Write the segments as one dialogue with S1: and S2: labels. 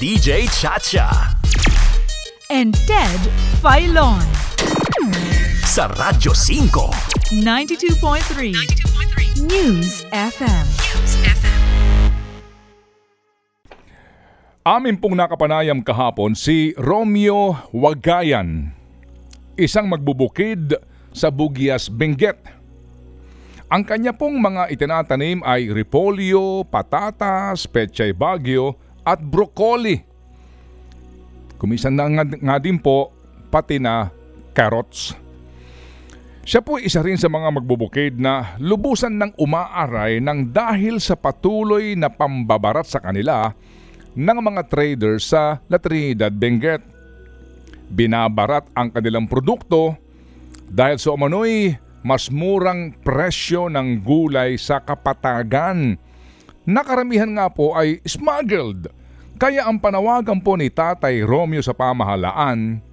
S1: DJ Chacha
S2: and Ted Filon.
S1: sa Radyo 5.
S2: 92.3 News FM.
S3: Amin pong nakapanayam kahapon si Romeo Wagayan, isang magbubukid sa Bugias, Benguet. Ang kanya pong mga itinatanim ay repolyo, patatas, pechay bagyo at broccoli. Kumisan na nga, nga din po pati na carrots. Siya po isa rin sa mga magbubukid na lubusan ng umaaray ng dahil sa patuloy na pambabarat sa kanila ng mga traders sa La Trinidad, Benguet. Binabarat ang kanilang produkto dahil sa umano'y mas murang presyo ng gulay sa kapatagan. Nakaramihan nga po ay smuggled. Kaya ang panawagan po ni Tatay Romeo sa pamahalaan,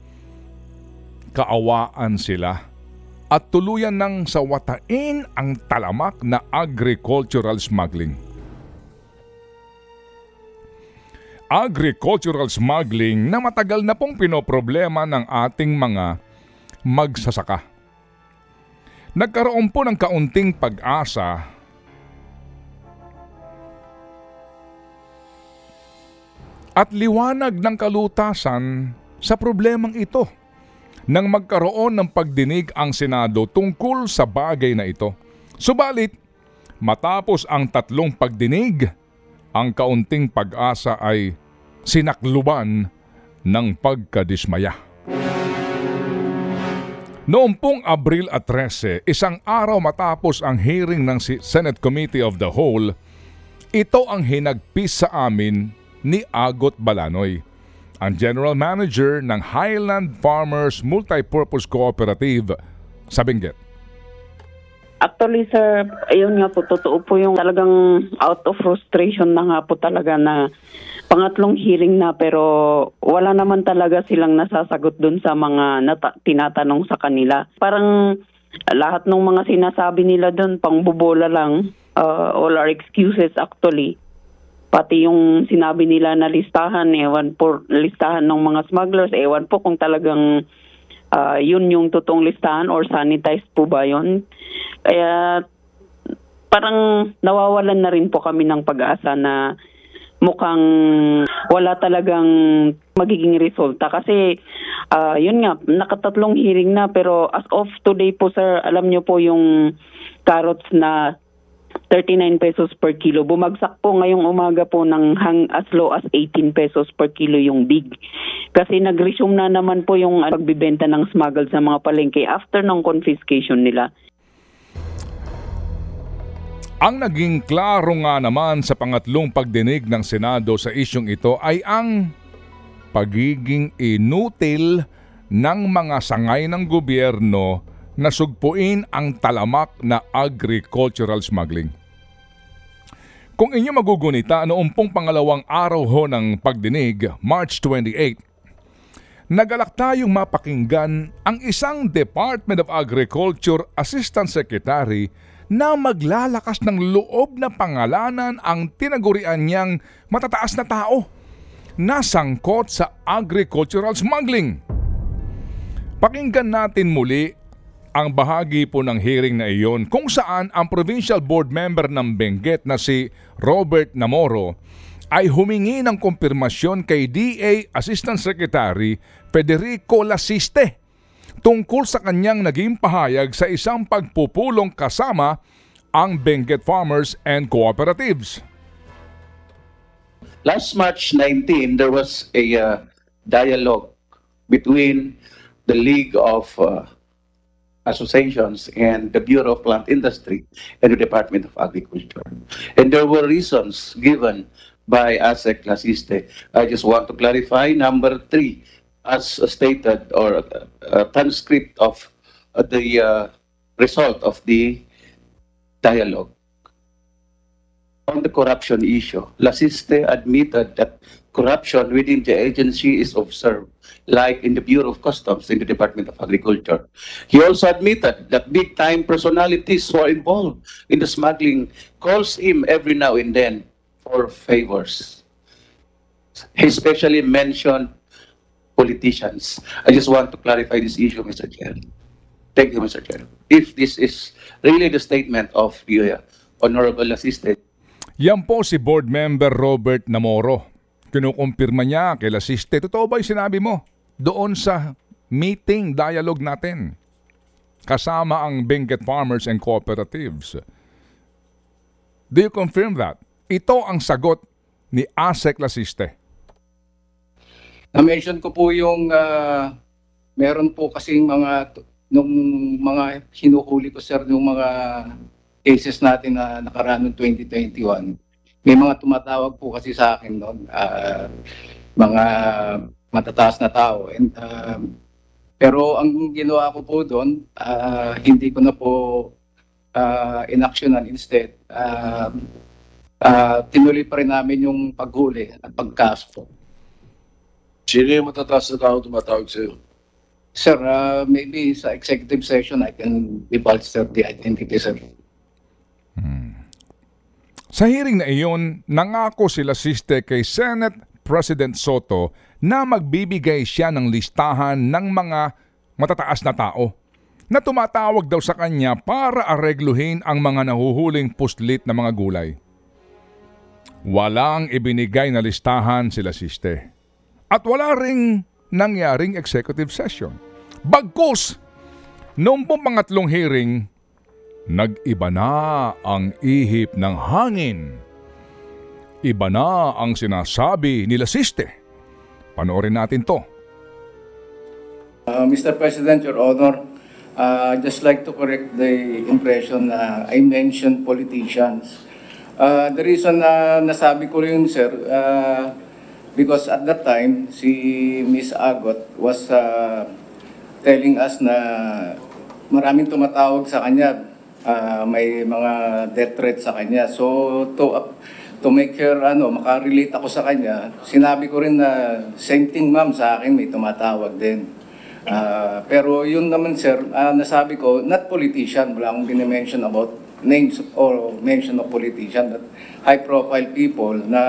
S3: kaawaan sila at tuluyan ng sawatain ang talamak na agricultural smuggling. Agricultural smuggling na matagal na pong pinoproblema ng ating mga magsasaka. Nagkaroon po ng kaunting pag-asa at liwanag ng kalutasan sa problemang ito nang magkaroon ng pagdinig ang Senado tungkol sa bagay na ito. Subalit, matapos ang tatlong pagdinig, ang kaunting pag-asa ay sinakluban ng pagkadismaya. Noong pong Abril at 13, isang araw matapos ang hearing ng Senate Committee of the Whole, ito ang hinagpis sa amin ni Agot Balanoy, ang General Manager ng Highland Farmers Multipurpose Cooperative sa Benguet.
S4: Actually, sir, ayun nga po, totoo po yung talagang out of frustration na nga po talaga na pangatlong hearing na pero wala naman talaga silang nasasagot dun sa mga nata- tinatanong sa kanila. Parang lahat ng mga sinasabi nila dun, pangbubola lang, uh, all are excuses actually. Pati yung sinabi nila na listahan, ewan po, listahan ng mga smugglers, ewan po kung talagang uh, yun yung totoong listahan or sanitized po ba yun. Kaya parang nawawalan na rin po kami ng pag-asa na mukhang wala talagang magiging resulta kasi uh, yun nga nakatatlong hearing na pero as of today po sir alam nyo po yung carrots na 39 pesos per kilo. Bumagsak po ngayong umaga po ng hang as low as 18 pesos per kilo yung big. Kasi nag-resume na naman po yung pagbibenta ng smuggle sa mga palengke after ng confiscation nila.
S3: Ang naging klaro nga naman sa pangatlong pagdinig ng Senado sa isyong ito ay ang pagiging inutil ng mga sangay ng gobyerno na sugpuin ang talamak na agricultural smuggling. Kung inyo magugunita noong pong pangalawang araw ho ng pagdinig, March 28, nagalak tayong mapakinggan ang isang Department of Agriculture Assistant Secretary na maglalakas ng loob na pangalanan ang tinagurian niyang matataas na tao na sangkot sa agricultural smuggling. Pakinggan natin muli ang bahagi po ng hearing na iyon kung saan ang provincial board member ng Benguet na si Robert Namoro ay humingi ng kumpirmasyon kay DA Assistant Secretary Federico Lasiste tungkol sa kanyang naging pahayag sa isang pagpupulong kasama ang Benguet Farmers and Cooperatives.
S5: Last March 19, there was a uh, dialogue between the League of uh, Associations and the Bureau of Plant Industry and the Department of Agriculture. And there were reasons given by ASEC Lasiste. I just want to clarify number three, as stated or a transcript of uh, the uh, result of the dialogue on the corruption issue. Lasiste admitted that corruption within the agency is observed, like in the Bureau of Customs in the Department of Agriculture. He also admitted that big-time personalities who are involved in the smuggling calls him every now and then for favors. He especially mentioned politicians. I just want to clarify this issue, Mr. Chair. Thank you, Mr. Chair. If this is really the statement of the Honorable Assistant,
S3: Yan po si board member Robert Namoro. Kinukumpirma niya kay Lasiste. Totoo ba yung sinabi mo? Doon sa meeting, dialogue natin. Kasama ang Benguet Farmers and Cooperatives. Do you confirm that? Ito ang sagot ni Asek Lasiste.
S6: Na-mention ko po yung ah, meron po kasing mga nung mga hinuhuli ko sir yung mga cases natin na nakaraan noong 2021. May mga tumatawag po kasi sa akin noon ah, mga matataas na tao and ah, pero ang ginawa ko po doon ah, hindi ko na po uh, inaksyonan instead ah, ah, tinuloy pa rin namin yung paghuli at pagkaso po.
S7: Sino yung matataas na tao tumatawag sa'yo?
S6: Sir, uh, maybe sa executive session I can divulge the identity, sir.
S3: Sa hearing na iyon, nangako sila siste kay Senate President Soto na magbibigay siya ng listahan ng mga matataas na tao na tumatawag daw sa kanya para aregluhin ang mga nahuhuling puslit na mga gulay. Walang ibinigay na listahan sila siste. At wala ring nangyaring executive session. Bagkus, noong pong pangatlong hearing, Nag-iba na ang ihip ng hangin. Iba na ang sinasabi nila siste. Panoorin natin to.
S6: Uh, Mr. President, Your Honor, uh, I'd just like to correct the impression na I mentioned politicians. Uh, the reason na nasabi ko rin, sir, uh, because at that time, si Miss Agot was uh, telling us na maraming tumatawag sa kanya. Uh, may mga death threats sa kanya. So, to, to make her, ano, makarelate ako sa kanya, sinabi ko rin na same thing ma'am sa akin, may tumatawag din. Ah, pero yun naman sir, ah, nasabi ko, not politician, wala akong mention about names or mention of politician, but high profile people na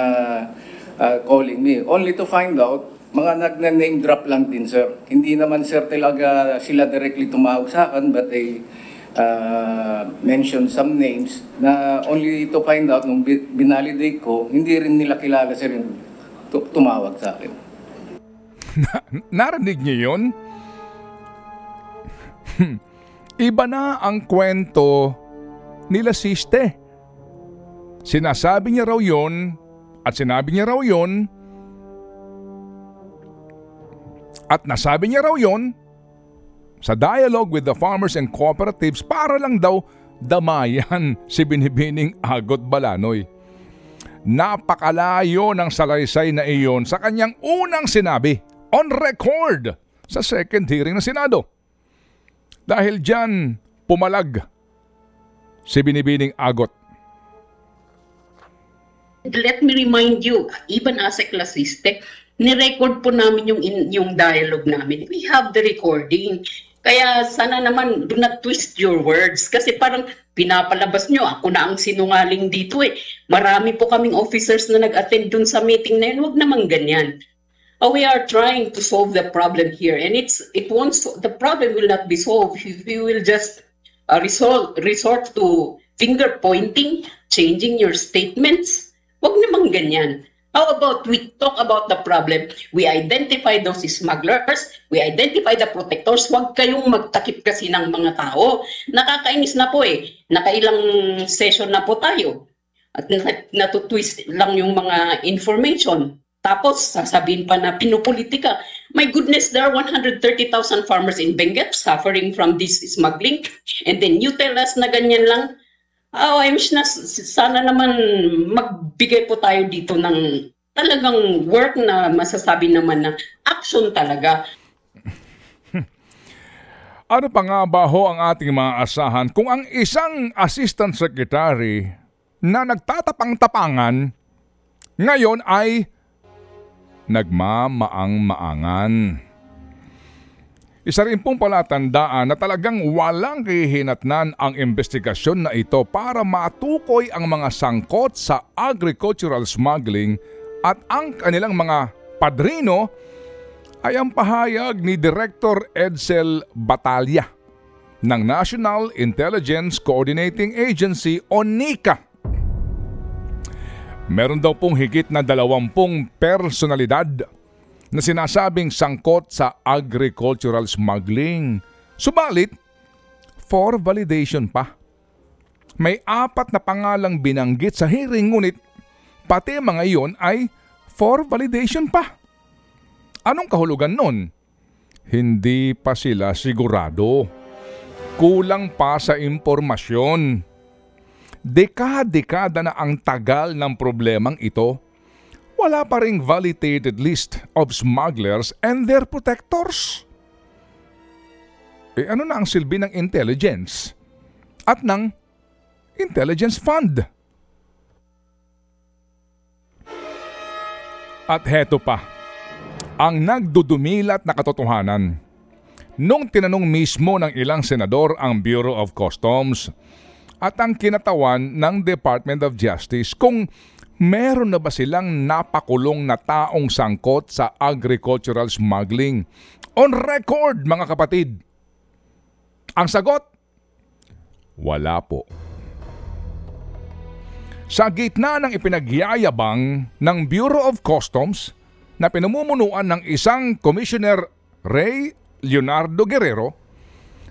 S6: ah, calling me. Only to find out, mga nag-name drop lang din sir. Hindi naman sir talaga sila directly tumawag sa akin, but they uh, mention some names na only to find out nung bi- binalidate ko, hindi rin nila kilala yung tu- tumawag sa akin.
S3: Narinig niyo yun? Iba na ang kwento nila siste. Sinasabi niya raw yun at sinabi niya raw yun at nasabi niya raw yun sa dialogue with the farmers and cooperatives para lang daw damayan si Binibining Agot Balanoy. Napakalayo ng salaysay na iyon sa kanyang unang sinabi on record sa second hearing ng Senado. Dahil dyan, pumalag si Binibining Agot.
S8: let me remind you, even as a classiste, ni-record po namin yung, yung dialogue namin. We have the recording. Kaya sana naman, do not twist your words. Kasi parang pinapalabas nyo, ako na ang sinungaling dito eh. Marami po kaming officers na nag-attend dun sa meeting na yun. Huwag naman ganyan. Uh, we are trying to solve the problem here. And it's it won't, the problem will not be solved if we will just uh, resort, resort to finger pointing, changing your statements. Huwag naman ganyan. How about we talk about the problem? We identify those smugglers, we identify the protectors. Huwag kayong magtakip kasi ng mga tao. Nakakainis na po eh. Nakailang session na po tayo. At na- natutwist lang yung mga information. Tapos sasabihin pa na pinupolitika. My goodness, there are 130,000 farmers in Benguet suffering from this smuggling. And then you tell us na ganyan lang. Oh, I wish na sana naman magbigay po tayo dito ng talagang work na masasabi naman na action talaga.
S3: Ano pa nga ba ho ang ating mga asahan kung ang isang assistant secretary na nagtatapang-tapangan ngayon ay nagmamaang-maangan. Isa rin pong palatandaan na talagang walang kihinatnan ang investigasyon na ito para matukoy ang mga sangkot sa agricultural smuggling at ang kanilang mga padrino ay ang pahayag ni Director Edsel Batalya ng National Intelligence Coordinating Agency o NICA. Meron daw pong higit na dalawampung personalidad na sinasabing sangkot sa agricultural smuggling. Subalit, for validation pa. May apat na pangalang binanggit sa hearing ngunit pati mga iyon ay for validation pa. Anong kahulugan nun? Hindi pa sila sigurado. Kulang pa sa impormasyon. Dekada-dekada na ang tagal ng problemang ito. Wala pa ring validated list of smugglers and their protectors. Eh ano na ang silbi ng intelligence? At ng intelligence fund? At heto pa, ang nagdudumilat na katotohanan. Nung tinanong mismo ng ilang senador ang Bureau of Customs at ang kinatawan ng Department of Justice kung meron na ba silang napakulong na taong sangkot sa agricultural smuggling. On record mga kapatid. Ang sagot, wala po. Sa gitna ng ipinagyayabang ng Bureau of Customs na pinamumunuan ng isang Commissioner Ray Leonardo Guerrero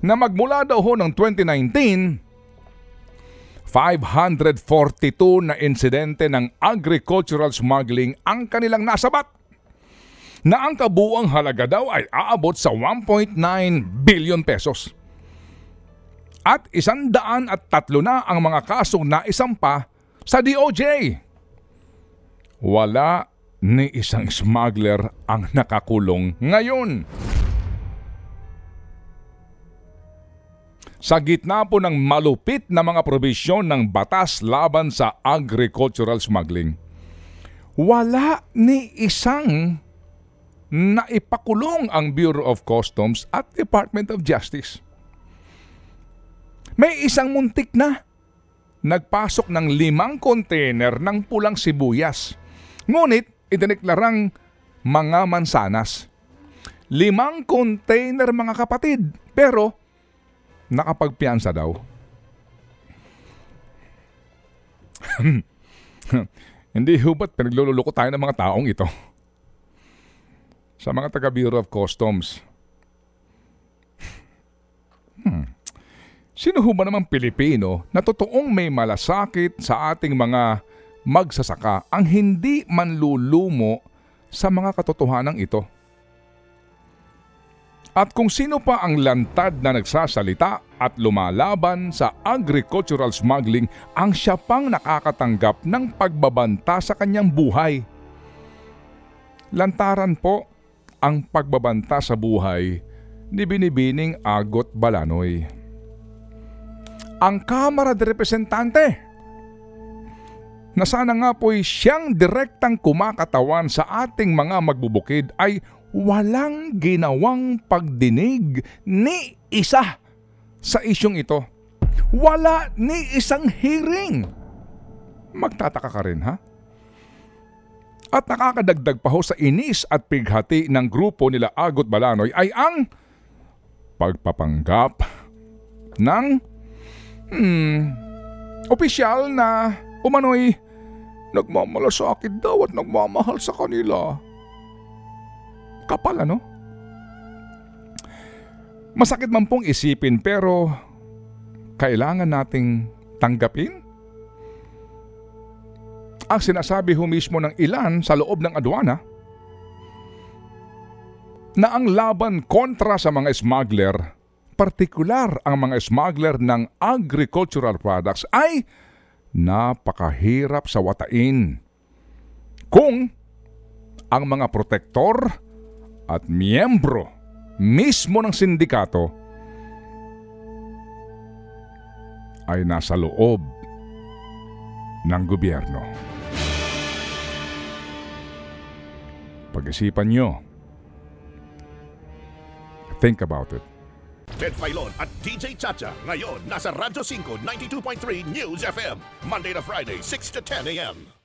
S3: na magmula daw ho ng 2019, 542 na insidente ng agricultural smuggling ang kanilang nasabat na ang kabuang halaga daw ay aabot sa 1.9 billion pesos. At isandaan at tatlo na ang mga kasong naisampa sa DOJ. Wala ni isang smuggler ang nakakulong ngayon. Sa gitna po ng malupit na mga probisyon ng batas laban sa agricultural smuggling, wala ni isang naipakulong ang Bureau of Customs at Department of Justice. May isang muntik na nagpasok ng limang container ng pulang sibuyas. Ngunit idineklarang mga mansanas. Limang container mga kapatid, pero nakapagpiansa daw. Hindi hubat pinaglululoko tayo ng mga taong ito. Sa mga taga Bureau of Customs. Hmm. Sino ba namang Pilipino na totoong may malasakit sa ating mga magsasaka ang hindi manlulumo sa mga katotohanan ito? At kung sino pa ang lantad na nagsasalita at lumalaban sa agricultural smuggling ang siya pang nakakatanggap ng pagbabanta sa kanyang buhay. Lantaran po ang pagbabanta sa buhay ni Binibining Agot Balanoy. Ang Kamara de Representante na sana nga po'y siyang direktang kumakatawan sa ating mga magbubukid ay walang ginawang pagdinig ni isa sa isyong ito. Wala ni isang hearing. Magtataka ka rin ha? At nakakadagdag pa ho sa inis at pighati ng grupo nila Agot Balanoy ay ang pagpapanggap ng hmm, opisyal na umano'y nagmamalasakit daw at nagmamahal sa kanila. Kapal ano? Masakit man pong isipin pero kailangan nating tanggapin? Ang sinasabi ho mismo ng ilan sa loob ng adwana na ang laban kontra sa mga smuggler, partikular ang mga smuggler ng agricultural products ay napakahirap sa watain. Kung ang mga protektor at miyembro mismo ng sindikato ay nasa loob ng gobyerno. Pag-isipan nyo. Think about it.
S1: Ted Filon at DJ Chacha. Ngayon, nasa Radyo 5, 92.3 News FM. Monday to Friday, 6 to 10 a.m.